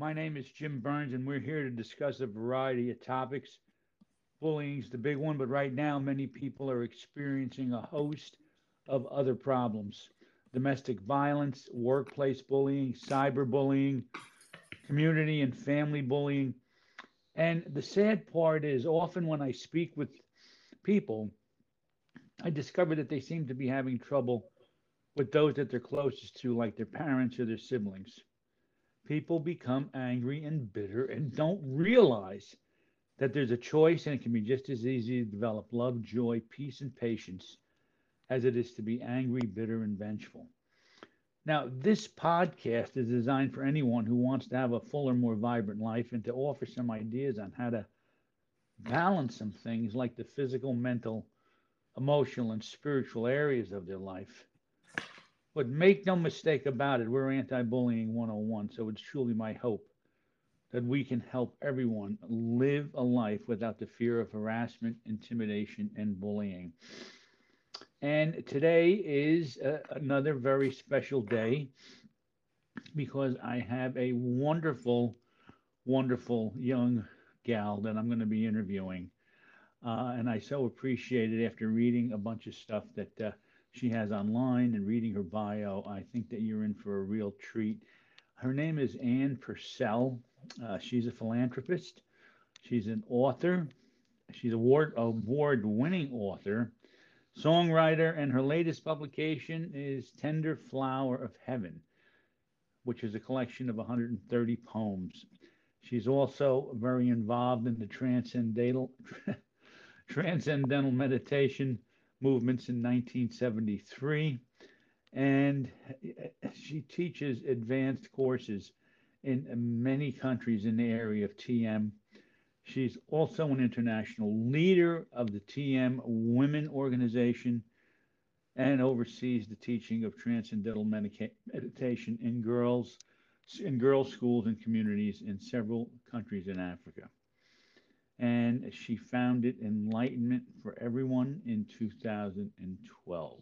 My name is Jim Burns, and we're here to discuss a variety of topics. Bullying's the big one, but right now, many people are experiencing a host of other problems domestic violence, workplace bullying, cyberbullying, community and family bullying. And the sad part is, often when I speak with people, I discover that they seem to be having trouble with those that they're closest to, like their parents or their siblings. People become angry and bitter and don't realize that there's a choice and it can be just as easy to develop love, joy, peace, and patience as it is to be angry, bitter, and vengeful. Now, this podcast is designed for anyone who wants to have a fuller, more vibrant life and to offer some ideas on how to balance some things like the physical, mental, emotional, and spiritual areas of their life but make no mistake about it, we're anti bullying 101. So it's truly my hope that we can help everyone live a life without the fear of harassment, intimidation, and bullying. And today is uh, another very special day because I have a wonderful, wonderful young gal that I'm going to be interviewing. Uh, and I so appreciate it after reading a bunch of stuff that uh, she has online and reading her bio, I think that you're in for a real treat. Her name is Ann Purcell. Uh, she's a philanthropist. She's an author. She's award award winning author, songwriter, and her latest publication is Tender Flower of Heaven, which is a collection of 130 poems. She's also very involved in the transcendental transcendental meditation movements in 1973. And eh, she teaches advanced courses in many countries in the area of TM. She's also an international leader of the TM Women Organization and oversees the teaching of transcendental meditation in girls in girls schools and communities in several countries in Africa and she founded Enlightenment for Everyone in 2012.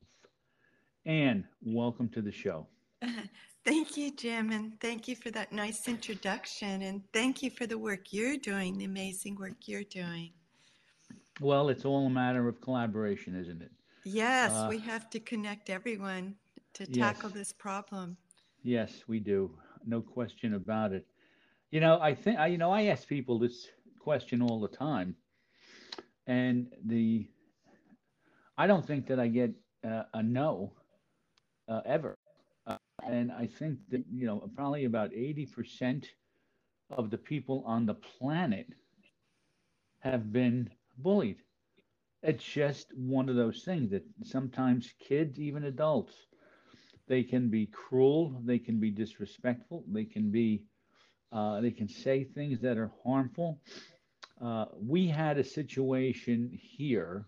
Ann, welcome to the show. Thank you, Jim, and thank you for that nice introduction, and thank you for the work you're doing, the amazing work you're doing. Well, it's all a matter of collaboration, isn't it? Yes, uh, we have to connect everyone to tackle yes. this problem. Yes, we do. No question about it. You know, I think I, you know, I ask people this question all the time, and the I don't think that I get uh, a no uh, ever, uh, and I think that you know probably about eighty percent of the people on the planet have been bullied. It's just one of those things that sometimes kids, even adults, they can be cruel, they can be disrespectful, they can be, uh, they can say things that are harmful, uh, we had a situation here,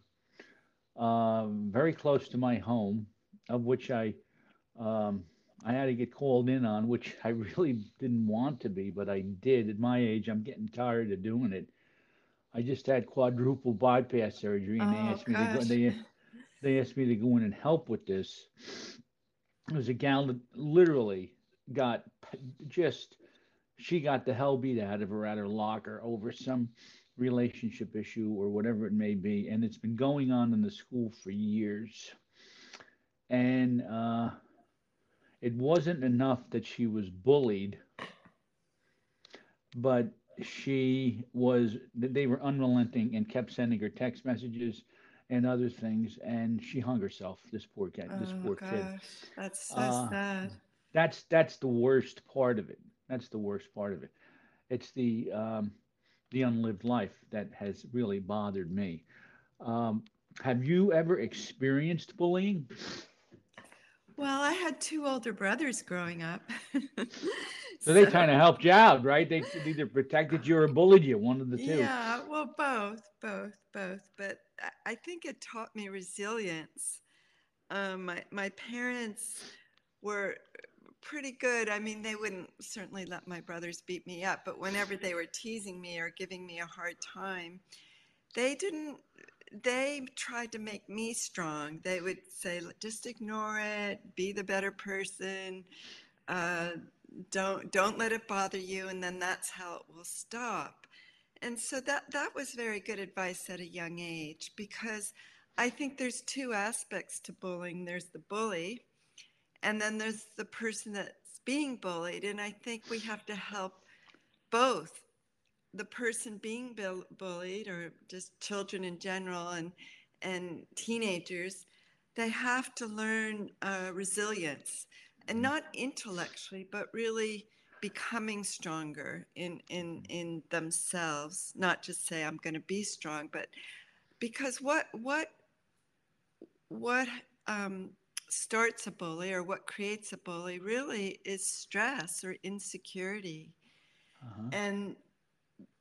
uh, very close to my home, of which I um, I had to get called in on, which I really didn't want to be, but I did. At my age, I'm getting tired of doing it. I just had quadruple bypass surgery, and oh, they asked gosh. me to go. They they asked me to go in and help with this. It was a gal that literally got just she got the hell beat out of her at her locker over some relationship issue or whatever it may be. And it's been going on in the school for years. And uh, it wasn't enough that she was bullied, but she was, they were unrelenting and kept sending her text messages and other things. And she hung herself, this poor kid. This oh, poor gosh. kid. That's so uh, sad. That's that's the worst part of it that's the worst part of it. It's the um, the unlived life that has really bothered me. Um, have you ever experienced bullying? Well, I had two older brothers growing up. so, so, they kind of helped you out, right? They either protected you or bullied you, one of the two. Yeah, well, both, both, both. But I think it taught me resilience. Um, my my parents were pretty good. I mean, they wouldn't certainly let my brothers beat me up, but whenever they were teasing me or giving me a hard time, they didn't, they tried to make me strong. They would say, just ignore it, be the better person. uh, don't don't let it bother you, and then that's how it will stop. And so that that was very good advice at a young age because I think there's two aspects to bullying. There's the bully, and then there's the person that's being bullied. And I think we have to help both the person being bullied or just children in general and and teenagers they have to learn uh, resilience and not intellectually but really becoming stronger in in in themselves not just say i'm going to be strong but because what what what um, starts a bully or what creates a bully really is stress or insecurity. Uh-huh. and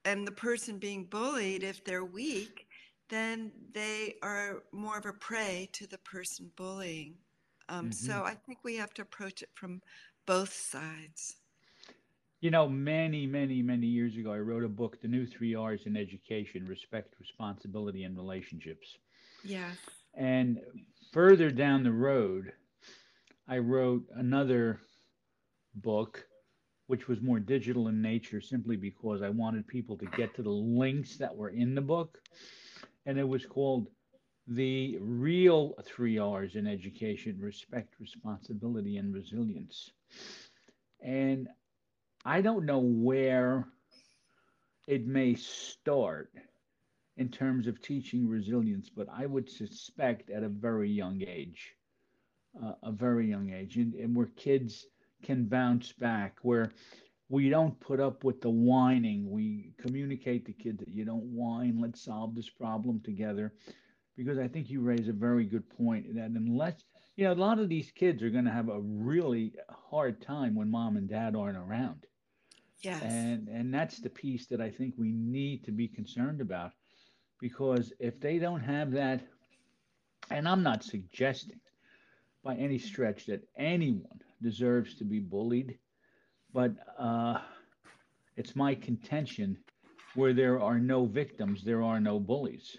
and the person being bullied if they're weak then they are more of a prey to the person bullying. Um, mm-hmm. so i think we have to approach it from both sides. You know many many many years ago i wrote a book the new three r's in education respect responsibility and relationships. Yes. And further down the road i wrote another book which was more digital in nature simply because I wanted people to get to the links that were in the book. And it was called The Real Three R's in Education Respect, Responsibility, and Resilience. And I don't know where it may start in terms of teaching resilience, but I would suspect at a very young age, uh, a very young age, and, and where kids can bounce back, where we don't put up with the whining. We communicate to kids that you don't whine. Let's solve this problem together. Because I think you raise a very good point that unless, you know, a lot of these kids are going to have a really hard time when mom and dad aren't around. Yes. And and that's the piece that I think we need to be concerned about because if they don't have that and I'm not suggesting by any stretch that anyone deserves to be bullied, but uh, it's my contention where there are no victims, there are no bullies.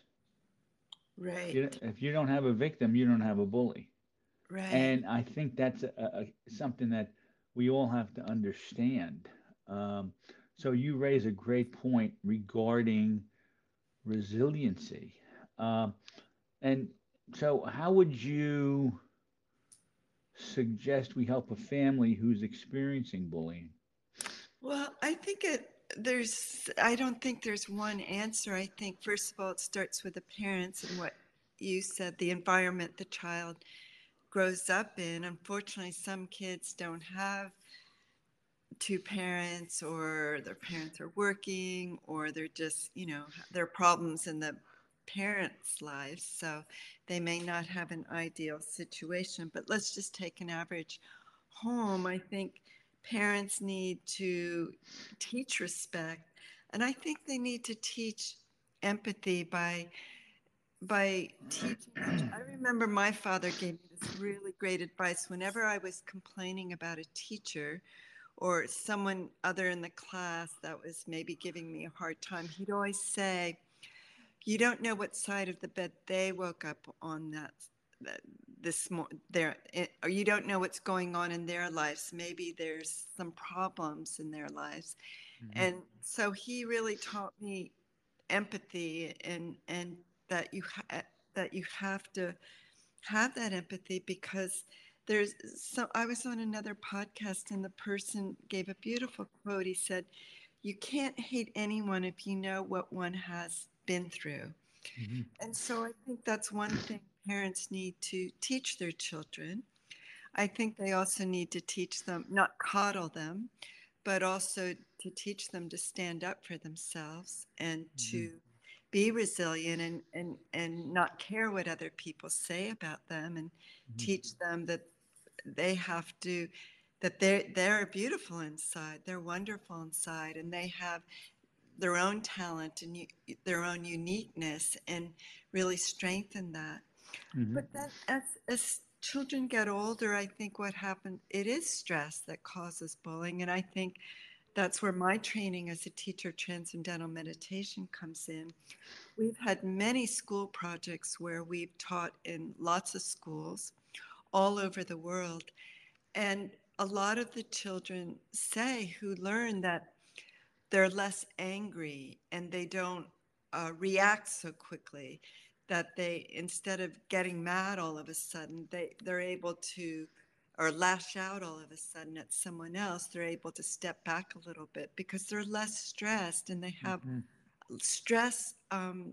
Right. You, if you don't have a victim, you don't have a bully. Right. And I think that's a, a, something that we all have to understand. Um, so you raise a great point regarding resiliency. Uh, and so, how would you suggest we help a family who's experiencing bullying? Well, I think it there's I don't think there's one answer. I think first of all it starts with the parents and what you said, the environment the child grows up in. Unfortunately, some kids don't have two parents or their parents are working or they're just, you know, there are problems in the parents' lives, so they may not have an ideal situation. But let's just take an average home. I think parents need to teach respect, and I think they need to teach empathy by by teaching. I remember my father gave me this really great advice whenever I was complaining about a teacher or someone other in the class that was maybe giving me a hard time. He'd always say, you don't know what side of the bed they woke up on that, that this there eh, or you don't know what's going on in their lives maybe there's some problems in their lives mm-hmm. and so he really taught me empathy and and that you ha- eh, that you have to have that empathy because there's so I was on another podcast and the person gave a beautiful quote he said you can't hate anyone if you know what one has been through. Mm-hmm. And so I think that's one thing parents need to teach their children. I think they also need to teach them, not coddle them, but also to teach them to stand up for themselves and mm-hmm. to be resilient and, and, and not care what other people say about them and mm-hmm. teach them that they have to that they're they're beautiful inside they're wonderful inside and they have their own talent and their own uniqueness and really strengthen that. Mm-hmm. But then as, as children get older, I think what happens, it is stress that causes bullying. And I think that's where my training as a teacher of transcendental meditation comes in. We've had many school projects where we've taught in lots of schools all over the world. And a lot of the children say who learn that they're less angry and they don't uh, react so quickly that they instead of getting mad all of a sudden they they're able to or lash out all of a sudden at someone else they're able to step back a little bit because they're less stressed and they have mm-hmm. stress um,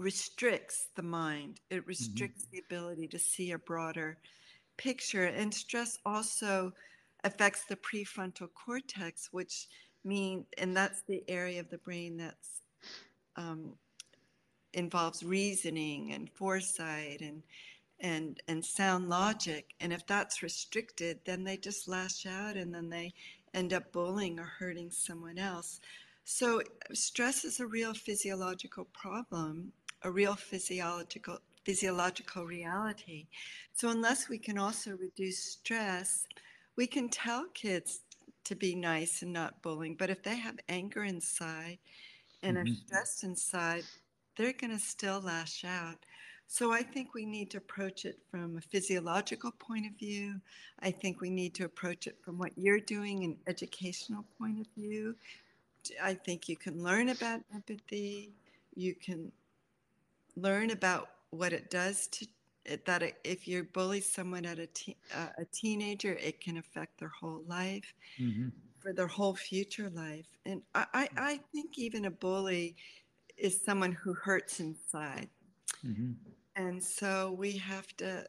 restricts the mind it mm-hmm. restricts mm-hmm. the ability to see a broader picture and stress also affects the prefrontal cortex which mean and that's the area of the brain that's um, involves reasoning and foresight and and and sound logic and if that's restricted then they just lash out and then they end up bullying or hurting someone else so stress is a real physiological problem a real physiological physiological reality so unless we can also reduce stress we can tell kids to be nice and not bullying but if they have anger inside and mm-hmm. are stressed inside they're going to still lash out. So I think we need to approach it from a physiological point of view. I think we need to approach it from what you're doing, an educational point of view. I think you can learn about empathy. You can learn about what it does to that if you bully someone at a, te- uh, a teenager, it can affect their whole life, mm-hmm. for their whole future life. And I, I, I think even a bully is someone who hurts inside. Mm-hmm. And so we have to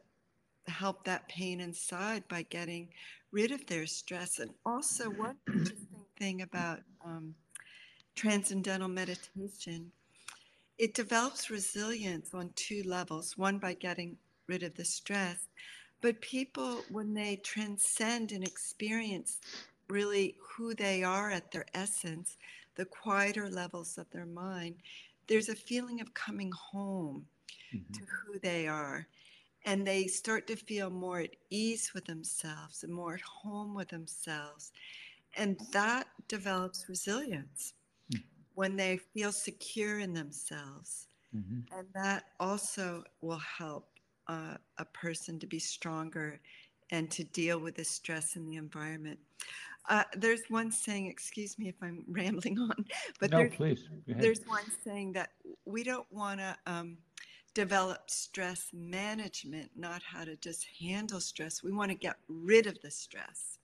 help that pain inside by getting rid of their stress. And also, one interesting thing about um, transcendental meditation, it develops resilience on two levels one by getting rid of the stress. But people, when they transcend and experience really who they are at their essence, the quieter levels of their mind, there's a feeling of coming home mm-hmm. to who they are. And they start to feel more at ease with themselves and more at home with themselves. And that develops resilience. When they feel secure in themselves. Mm-hmm. And that also will help uh, a person to be stronger and to deal with the stress in the environment. Uh, there's one saying, excuse me if I'm rambling on, but no, there's, please. there's one saying that we don't want to um, develop stress management, not how to just handle stress. We want to get rid of the stress.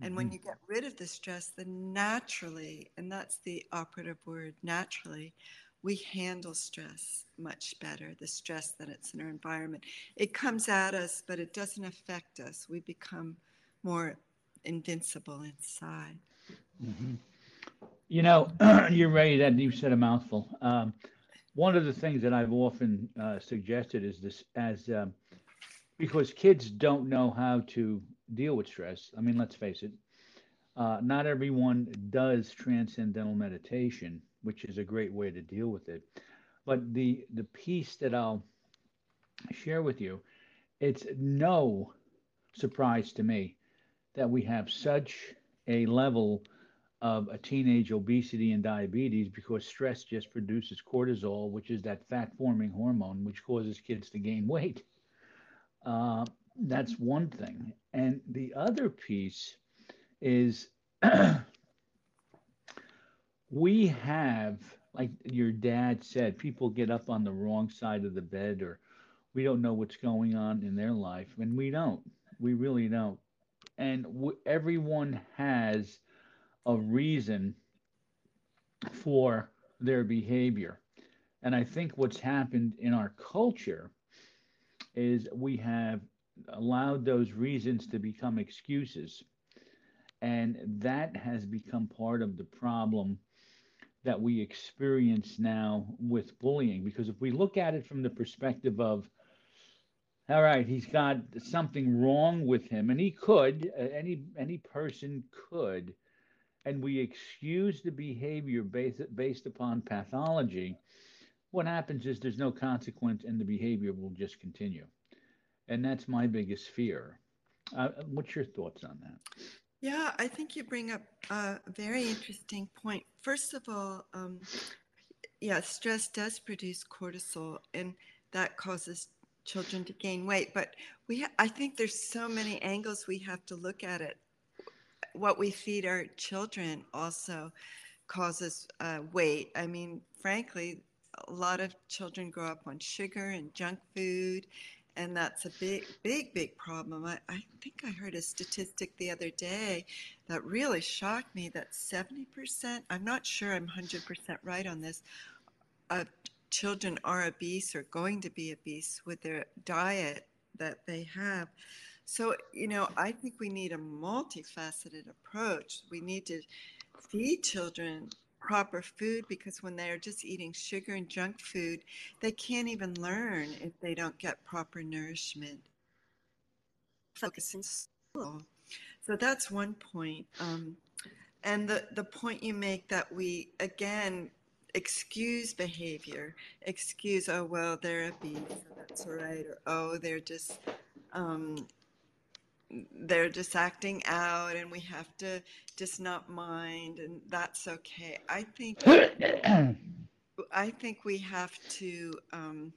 And mm-hmm. when you get rid of the stress, then naturally, and that's the operative word, naturally, we handle stress much better, the stress that it's in our environment. It comes at us, but it doesn't affect us. We become more invincible inside. Mm-hmm. You know, you're ready that you said a mouthful. Um, one of the things that I've often uh, suggested is this as um, because kids don't know how to deal with stress. I mean, let's face it, uh, not everyone does transcendental meditation, which is a great way to deal with it. But the the piece that I'll share with you, it's no surprise to me that we have such a level of a teenage obesity and diabetes because stress just produces cortisol, which is that fat forming hormone, which causes kids to gain weight. Uh, that's mm-hmm. one thing. And the other piece is we have, like your dad said, people get up on the wrong side of the bed or we don't know what's going on in their life. And we don't. We really don't and w- everyone has a reason for their behavior. And I think what's happened in our culture is we have allowed those reasons to become excuses. And that has become part of the problem that we experience now with bullying. Because if we look at it from the perspective of all right, he's got something wrong with him, and he could. Uh, any any person could, and we excuse the behavior based based upon pathology. What happens is there's no consequence, and the behavior will just continue, and that's my biggest fear. Uh, what's your thoughts on that? Yeah, I think you bring up a very interesting point. First of all, um, yeah, stress does produce cortisol, and that causes children to gain weight. But we, ha- I think there's so many angles we have to look at it. What we feed our children also causes uh, weight. I mean, frankly, a lot of children grow up on sugar and junk food, and that's a big, big, big problem. I, I think I heard a statistic the other day that really shocked me that 70%, I'm not sure I'm 100% right on this, children are obese or going to be obese with their diet that they have. So, you know, I think we need a multifaceted approach. We need to feed children proper food because when they're just eating sugar and junk food, they can't even learn if they don't get proper nourishment. Focus in school. So that's one point. Um, and the, the point you make that we, again, excuse behavior, excuse, oh, well, they're obese, so that's all right, or oh, they're just, um, they're just acting out and we have to just not mind and that's okay. I think, I think we have to, um,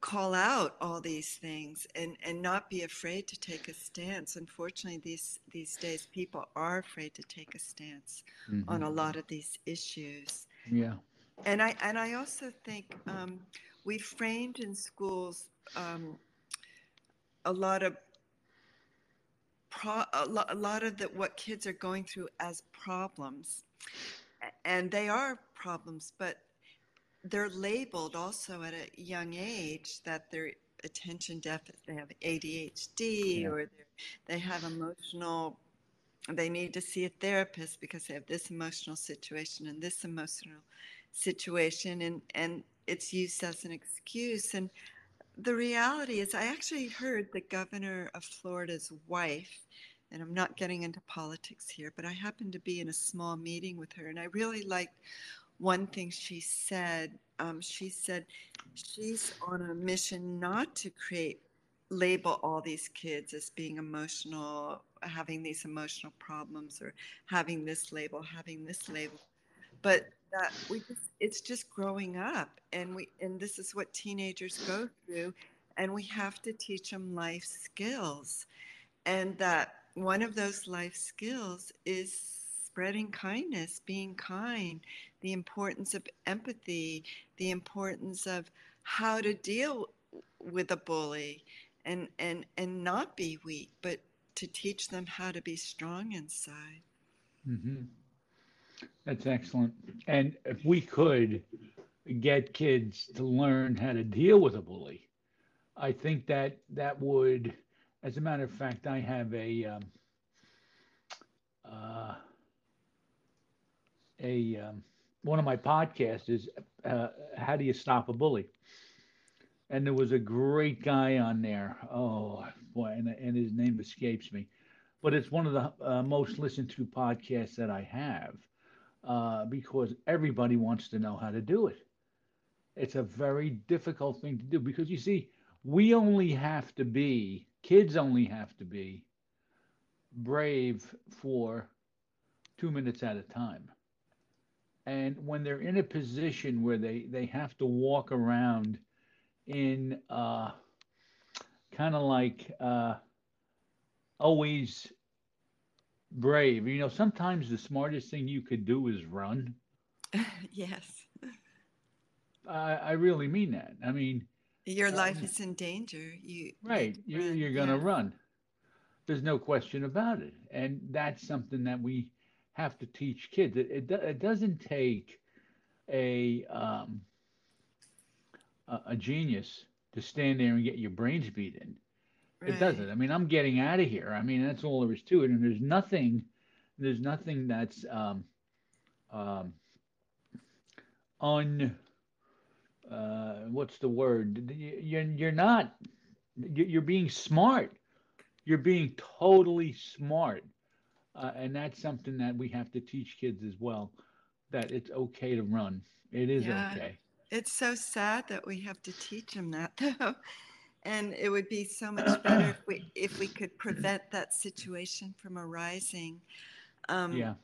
call out all these things and and not be afraid to take a stance unfortunately these these days people are afraid to take a stance mm-hmm. on a lot of these issues yeah and i and i also think um, we framed in schools um, a lot of pro, a, lo- a lot of the, what kids are going through as problems and they are problems but they're labeled also at a young age that they're attention deficit, they have ADHD yeah. or they have emotional, they need to see a therapist because they have this emotional situation and this emotional situation, and and it's used as an excuse. And the reality is, I actually heard the governor of Florida's wife. And I'm not getting into politics here, but I happened to be in a small meeting with her, and I really liked one thing she said. Um, she said she's on a mission not to create label all these kids as being emotional, having these emotional problems, or having this label, having this label, but that we just it's just growing up, and we and this is what teenagers go through, and we have to teach them life skills, and that one of those life skills is spreading kindness, being kind, the importance of empathy, the importance of how to deal with a bully and and and not be weak, but to teach them how to be strong inside. Mm-hmm. That's excellent. And if we could get kids to learn how to deal with a bully, I think that that would, as a matter of fact, I have a um, uh, a um, one of my podcasts is uh, how do you stop a bully? And there was a great guy on there. Oh boy and, and his name escapes me. But it's one of the uh, most listened to podcasts that i have uh, because everybody wants to know how to do it. It's a very difficult thing to do because you see we only have to be kids only have to be brave for two minutes at a time. And when they're in a position where they they have to walk around in uh, kind of like uh, always brave. You know sometimes the smartest thing you could do is run. Yes. I, I really mean that. I mean your life um, is in danger. You right. You, you're going to yeah. run. There's no question about it. And that's something that we have to teach kids. It, it, it doesn't take a, um, a, a genius to stand there and get your brains beaten. Right. It doesn't. I mean, I'm getting out of here. I mean, that's all there is to it. And there's nothing, there's nothing that's um, um, un. Uh, what's the word? You're you're not. You're being smart. You're being totally smart uh, and that's something that we have to teach kids as well that it's okay to run. It is yeah. okay. It's so sad that we have to teach them that though. And it would be so much better if we if we could prevent that situation from arising. Um, yeah.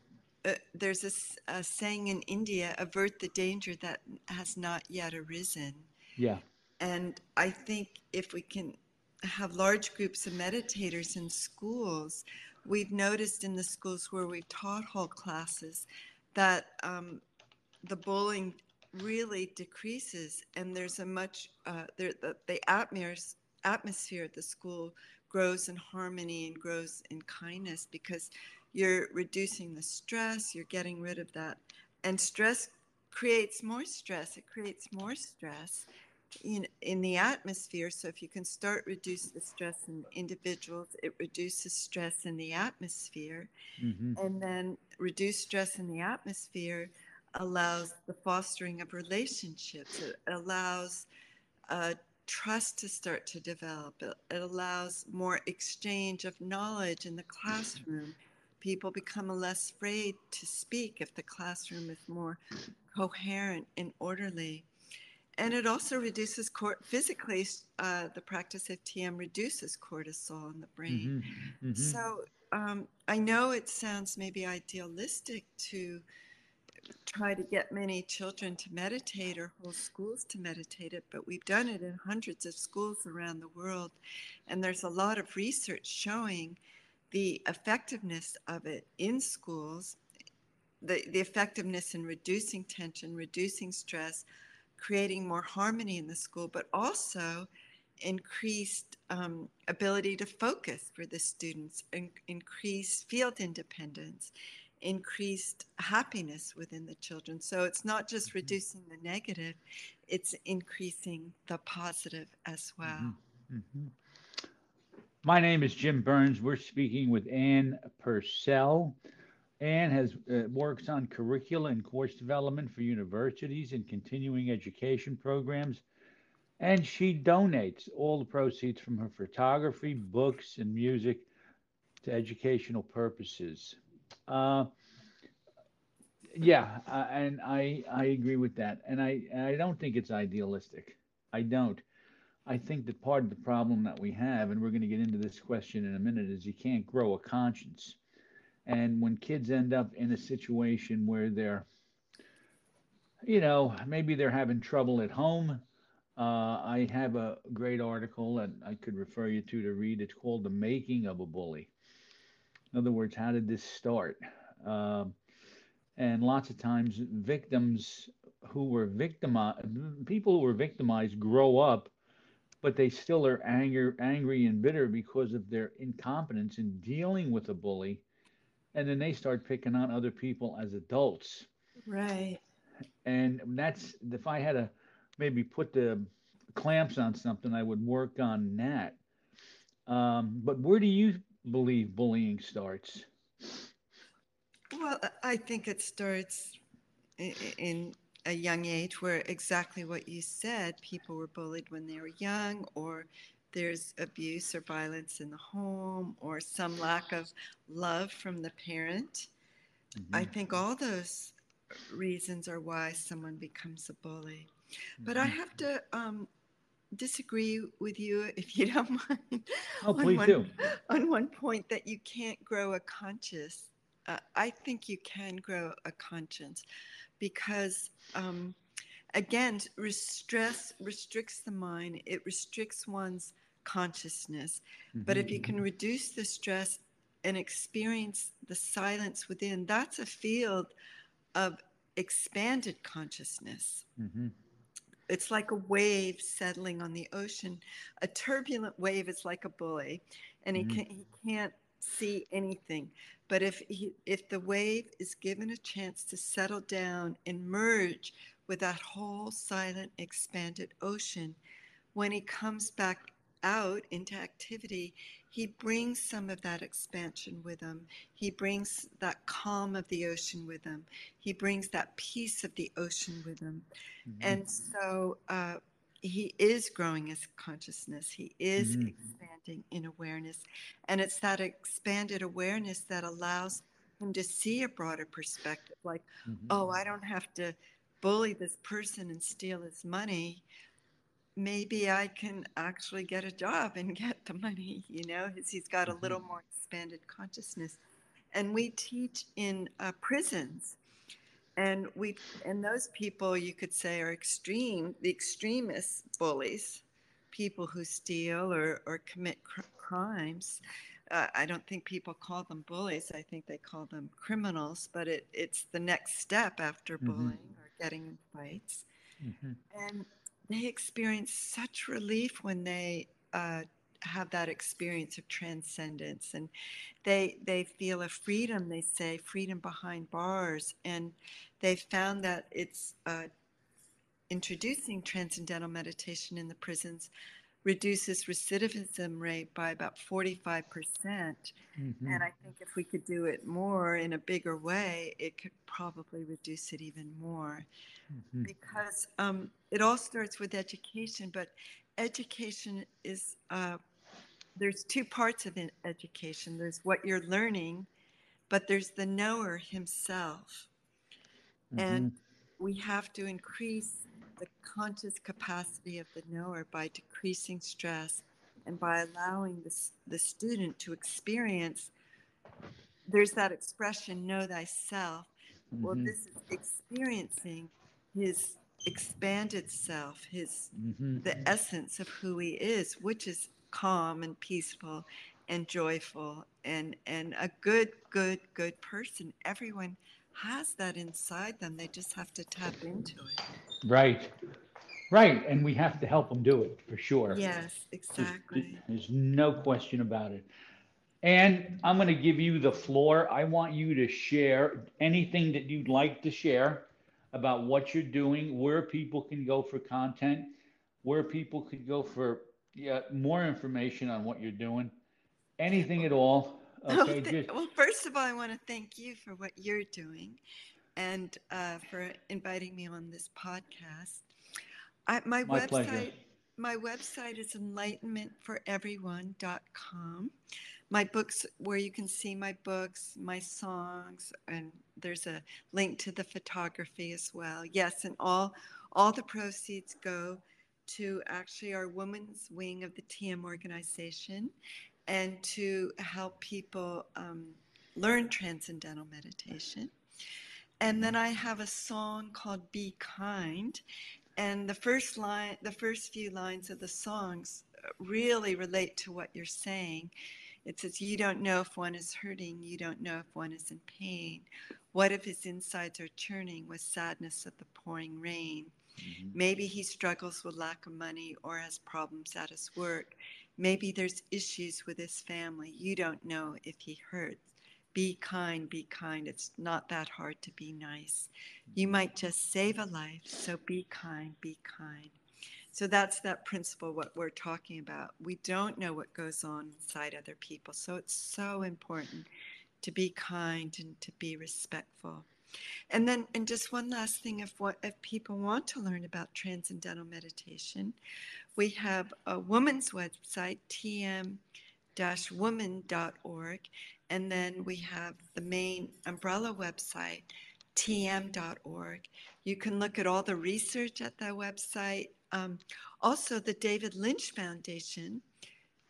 Uh, there's a, a saying in India: "Avert the danger that has not yet arisen." Yeah. and I think if we can have large groups of meditators in schools, we've noticed in the schools where we've taught whole classes that um, the bullying really decreases and there's a much uh, there, the, the atmosphere, at the school grows in harmony and grows in kindness because you're reducing the stress you're getting rid of that and stress creates more stress it creates more stress in, in the atmosphere. So if you can start reduce the stress in individuals, it reduces stress in the atmosphere. Mm-hmm. And then reduce stress in the atmosphere allows the fostering of relationships. It allows uh, trust to start to develop. It, it allows more exchange of knowledge in the classroom. People become less afraid to speak if the classroom is more coherent and orderly and it also reduces cor- physically uh, the practice of tm reduces cortisol in the brain mm-hmm. Mm-hmm. so um, i know it sounds maybe idealistic to try to get many children to meditate or whole schools to meditate it but we've done it in hundreds of schools around the world and there's a lot of research showing the effectiveness of it in schools the, the effectiveness in reducing tension reducing stress creating more harmony in the school, but also increased um, ability to focus for the students, in- increased field independence, increased happiness within the children. So it's not just mm-hmm. reducing the negative, it's increasing the positive as well. Mm-hmm. Mm-hmm. My name is Jim Burns. We're speaking with Ann Purcell. Ann has uh, works on curricula and course development for universities and continuing education programs, and she donates all the proceeds from her photography, books, and music to educational purposes. Uh, yeah, uh, and I I agree with that, and I I don't think it's idealistic. I don't. I think that part of the problem that we have, and we're going to get into this question in a minute, is you can't grow a conscience and when kids end up in a situation where they're, you know, maybe they're having trouble at home, uh, I have a great article that I could refer you to to read. It's called The Making of a Bully. In other words, how did this start? Uh, and lots of times, victims who were victimized, people who were victimized grow up, but they still are anger, angry and bitter because of their incompetence in dealing with a bully and then they start picking on other people as adults. Right. And that's if I had to maybe put the clamps on something, I would work on that. Um, but where do you believe bullying starts? Well, I think it starts in a young age where exactly what you said people were bullied when they were young or there's abuse or violence in the home or some lack of love from the parent. Mm-hmm. I think all those reasons are why someone becomes a bully. But I mm-hmm. have to um, disagree with you, if you don't mind. Oh, please one, do. On one point that you can't grow a conscience. Uh, I think you can grow a conscience because um, again, stress restricts the mind. It restricts one's consciousness. Mm-hmm. But if you can mm-hmm. reduce the stress and experience the silence within, that's a field of expanded consciousness. Mm-hmm. It's like a wave settling on the ocean. A turbulent wave is like a bully, and he, mm-hmm. can, he can't see anything. But if he, if the wave is given a chance to settle down and merge with that whole silent, expanded ocean, when he comes back out into activity, he brings some of that expansion with him. He brings that calm of the ocean with him. He brings that peace of the ocean with him. Mm-hmm. And so uh, he is growing his consciousness. He is mm-hmm. expanding in awareness. And it's that expanded awareness that allows him to see a broader perspective like, mm-hmm. oh, I don't have to bully this person and steal his money maybe I can actually get a job and get the money, you know, he's got a little mm-hmm. more expanded consciousness. And we teach in uh, prisons And we and those people you could say are extreme, the extremist bullies, people who steal or or commit cr- crimes. Uh, I don't think people call them bullies. I think they call them criminals. But it, it's the next step after Mhm. bullying or getting in fights. Mhm. And they experience such relief when they uh, have that experience of transcendence, and they they feel a freedom. They say freedom behind bars, and they found that it's uh, introducing transcendental meditation in the prisons reduces recidivism rate by about 45 percent. Mhm. And I think if we could do it more in a bigger way, it could probably reduce it even more Mhm. because um, it all starts with education, but education is uh, there's two parts of education. There's what you're learning, but there's the knower himself, and Mhm. we have to increase the conscious capacity of the knower by decreasing stress and by allowing the, the student to experience. There's that expression, know thyself. Well, Mhm. this is experiencing his expanded self, his Mhm. the essence of who he is, which is calm and peaceful and joyful and and a good, good, good person. Everyone has that inside them. They just have to tap into it. Right. Right. And we have to help them do it for sure. Yes, There's- exactly. There's no question about it. And I'm going to give you the floor. I want you to share anything that you'd like to share about what you're doing, where people can go for content, where people could go for yeah, more information on what you're doing, anything at all. Oh, Okay, th- just well, first of all, I want to thank you for what you're doing and uh, for inviting me on this podcast. I, my, my website, pleasure. my website is enlightenmentforeveryone.com. My books, where you can see my books, my songs, and there's a link to the photography as well. Yes, and all all the proceeds go to actually our women's wing of the TM organization, and to help people um, learn transcendental meditation. And then I have a song called "Be Kind," and the first line, the first few lines of the songs uh, really relate to what you're saying. It says, You don't know if one is hurting, you don't know if one is in pain. What if his insides are churning with sadness at the pouring rain? Mhm. Maybe he struggles with lack of money or has problems at his work. Maybe there's issues with his family. You don't know if he hurts. Be kind, be kind. It's not that hard to be nice. You mm-hmm. might just save a life, so be kind, be kind. So that's that principle, what we're talking about. We don't know what goes on inside other people. So it's so important to be kind and to be respectful. And then, and just one last thing if, what, if people want to learn about transcendental meditation, we have a woman's website, tm woman.org. And then we have the main umbrella website, tm.org. You can look at all the research at that website. Um, also, the David Lynch Foundation,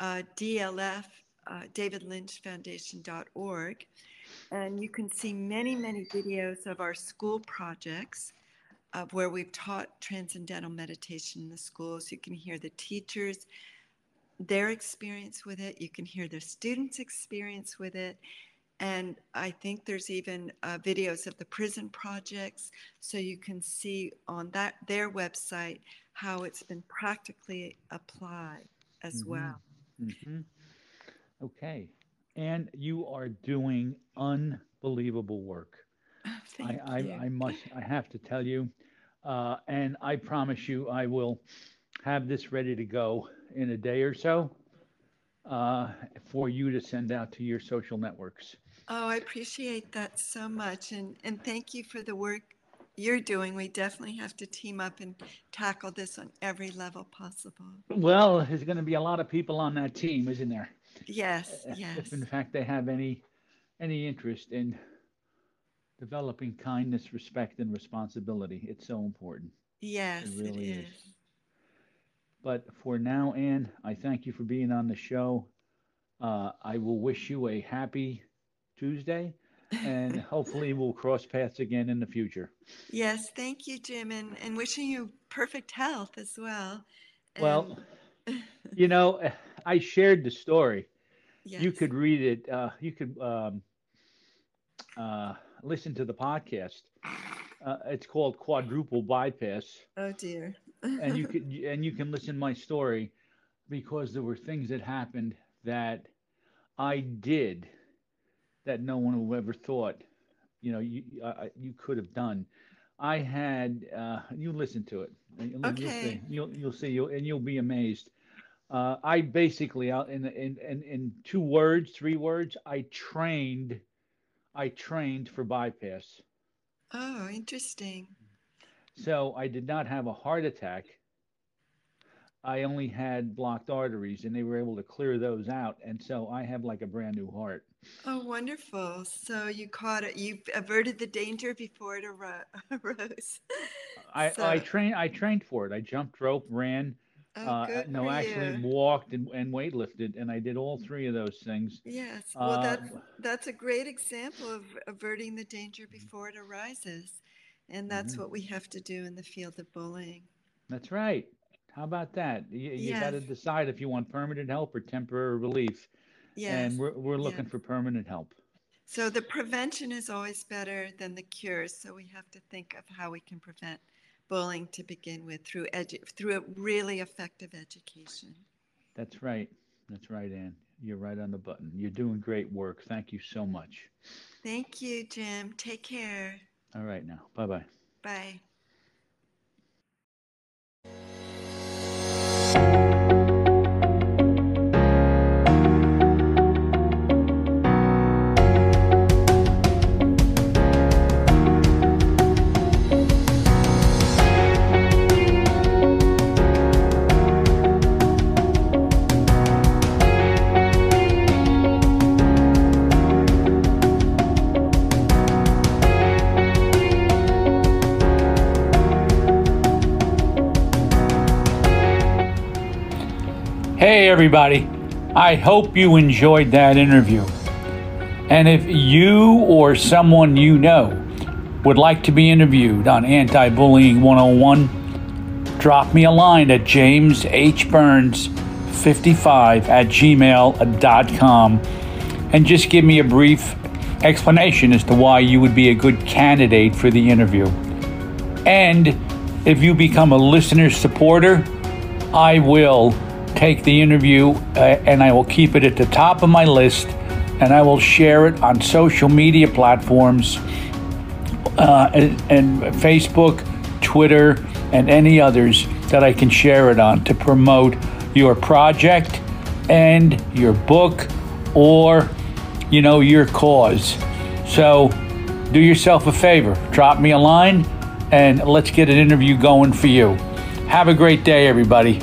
uh, DLF, uh, davidlynchfoundation.org. And you can see many, many videos of our school projects of where we've taught transcendental meditation in the schools. You can hear the teachers, their experience with it. You can hear the students' experience with it. And I think there's even uh, videos of the prison projects, so you can see on that their website how it's been practically applied as Mhm. well. hmm Okay. And you are doing unbelievable work. I, Thank I, you. I must, I have to tell you, uh, and I promise you, I will have this ready to go in a day or so uh, for you to send out to your social networks. Oh, I appreciate that so much. And, and thank you for the work you're doing. We definitely have to team up and tackle this on every level possible. Well, there's going to be a lot of people on that team, isn't there? Yes, yes. If in fact they have any, any interest in developing kindness, respect, and responsibility, it's so important. Yes, it really is. is. But for now, Ann, I thank you for being on the show. Uh, I will wish you a happy Tuesday. and hopefully we'll cross paths again in the future. Yes, thank you, Jim, and, and wishing you perfect health as well. Well, you know, I shared the story. yes. You could read it. Uh, you could um, uh, listen to the podcast. Uh, it's called Quadruple Bypass, Oh dear. And you could and you can listen to my story because there were things that happened that I did that no one would ever thought. You know, you I, you could have done. I had uh, you listen to it. You'll, you'll Okay. see. You'll you'll see. You'll, and you'll be amazed. Uh, I basically, out in, in in in two words, three words, I trained. I trained for bypass. Oh, interesting. So I did not have a heart attack. I only had blocked arteries, and they were able to clear those out, and so I have like a brand new heart. Oh, wonderful. So you caught it. You averted the danger before it aro- arose. I, I trained I trained for it. I jumped rope, ran, Oh, uh, no, actually you. walked and, and weightlifted, and I did all three of those things. Yes. Well, Uh, that's that's a great example of averting the danger before it arises, and that's Mhm. what we have to do in the field of bullying. That's right. How about that? You, you got to decide if you want permanent help or temporary relief, Yes. and we're we're looking yes. for permanent help. So the prevention is always better than the cure. So we have to think of how we can prevent bullying to begin with through edu- through a really effective education. That's right. That's right, Ann. You're right on the button. You're doing great work. Thank you so much. Thank you, Jim. Take care. All right now. Bye bye. Bye. Hey, everybody. I hope you enjoyed that interview. And if you or someone you know would like to be interviewed on Anti Bullying 101, drop me a line at jameshburns55 at gmail.com and just give me a brief explanation as to why you would be a good candidate for the interview. And if you become a listener supporter, I will take the interview uh, and I will keep it at the top of my list and I will share it on social media platforms uh, and, and Facebook, Twitter, and any others that I can share it on to promote your project and your book or you know your cause. So do yourself a favor, drop me a line and let's get an interview going for you. Have a great day everybody.